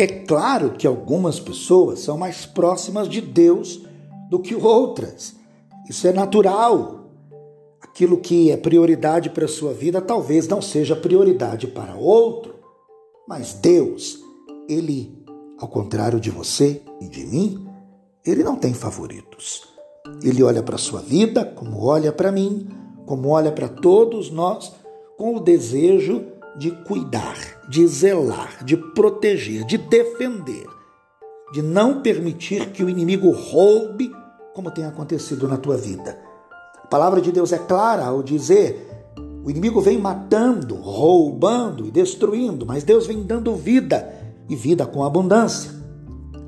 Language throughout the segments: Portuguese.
É claro que algumas pessoas são mais próximas de Deus do que outras. Isso é natural. Aquilo que é prioridade para a sua vida talvez não seja prioridade para outro. Mas Deus, Ele, ao contrário de você e de mim, Ele não tem favoritos. Ele olha para a sua vida como olha para mim, como olha para todos nós, com o desejo de cuidar, de zelar, de proteger, de defender, de não permitir que o inimigo roube, como tem acontecido na tua vida. A palavra de Deus é clara ao dizer: o inimigo vem matando, roubando e destruindo, mas Deus vem dando vida e vida com abundância.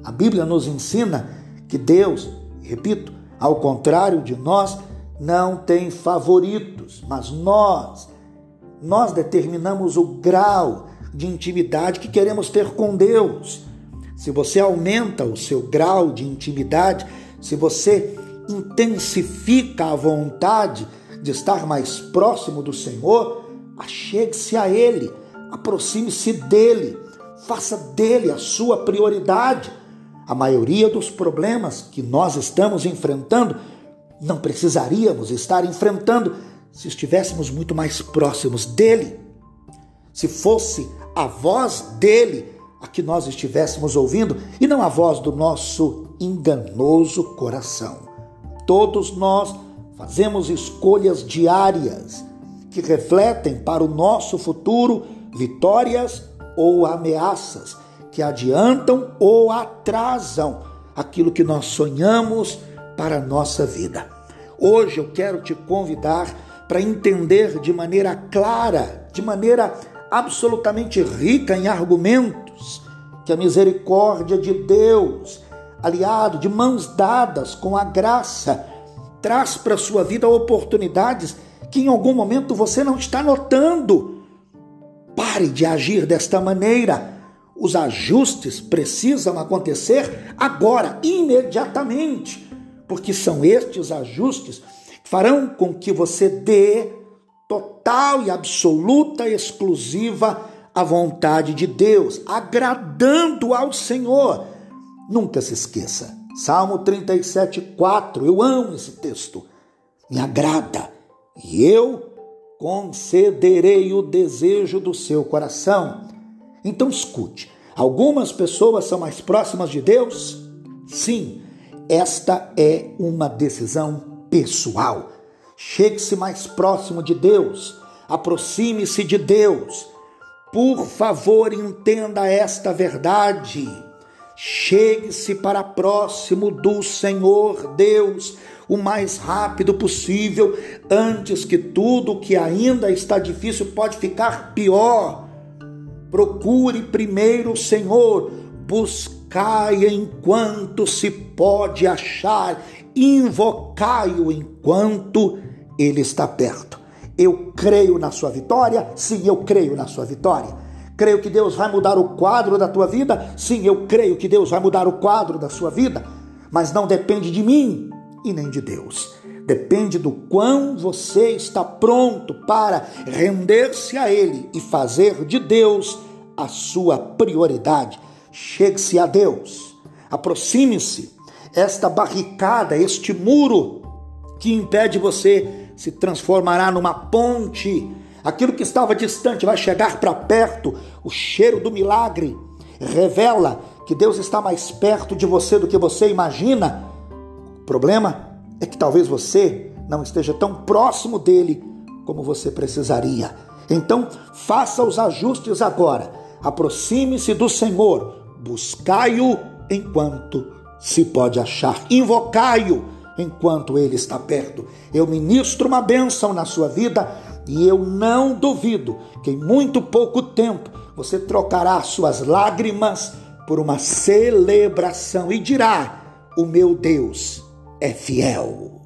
A Bíblia nos ensina que Deus, repito, ao contrário de nós, não tem favoritos, mas nós nós determinamos o grau de intimidade que queremos ter com Deus. Se você aumenta o seu grau de intimidade, se você intensifica a vontade de estar mais próximo do Senhor, achegue-se a Ele, aproxime-se dele, faça dele a sua prioridade. A maioria dos problemas que nós estamos enfrentando não precisaríamos estar enfrentando se estivéssemos muito mais próximos dele, se fosse a voz dele a que nós estivéssemos ouvindo e não a voz do nosso enganoso coração. Todos nós fazemos escolhas diárias que refletem para o nosso futuro vitórias ou ameaças, que adiantam ou atrasam aquilo que nós sonhamos para a nossa vida. Hoje eu quero te convidar para entender de maneira clara, de maneira absolutamente rica em argumentos, que a misericórdia de Deus, aliado de mãos dadas com a graça, traz para a sua vida oportunidades que em algum momento você não está notando. Pare de agir desta maneira. Os ajustes precisam acontecer agora, imediatamente, porque são estes ajustes farão com que você dê total e absoluta exclusiva à vontade de Deus, agradando ao Senhor. Nunca se esqueça. Salmo 37, 4. Eu amo esse texto. Me agrada e eu concederei o desejo do seu coração. Então escute. Algumas pessoas são mais próximas de Deus? Sim, esta é uma decisão pessoal. Chegue-se mais próximo de Deus, aproxime-se de Deus. Por favor, entenda esta verdade. Chegue-se para próximo do Senhor Deus o mais rápido possível, antes que tudo que ainda está difícil pode ficar pior. Procure primeiro o Senhor, buscai enquanto se pode achar invocai-o enquanto ele está perto. Eu creio na sua vitória? Sim, eu creio na sua vitória. Creio que Deus vai mudar o quadro da tua vida? Sim, eu creio que Deus vai mudar o quadro da sua vida. Mas não depende de mim e nem de Deus. Depende do quão você está pronto para render-se a Ele e fazer de Deus a sua prioridade. Chegue-se a Deus, aproxime-se esta barricada, este muro que impede você se transformará numa ponte. Aquilo que estava distante vai chegar para perto. O cheiro do milagre revela que Deus está mais perto de você do que você imagina. O problema é que talvez você não esteja tão próximo dele como você precisaria. Então, faça os ajustes agora. Aproxime-se do Senhor. Buscai-o enquanto se pode achar. Invocai-o enquanto ele está perto. Eu ministro uma bênção na sua vida e eu não duvido que em muito pouco tempo você trocará suas lágrimas por uma celebração e dirá: O meu Deus é fiel.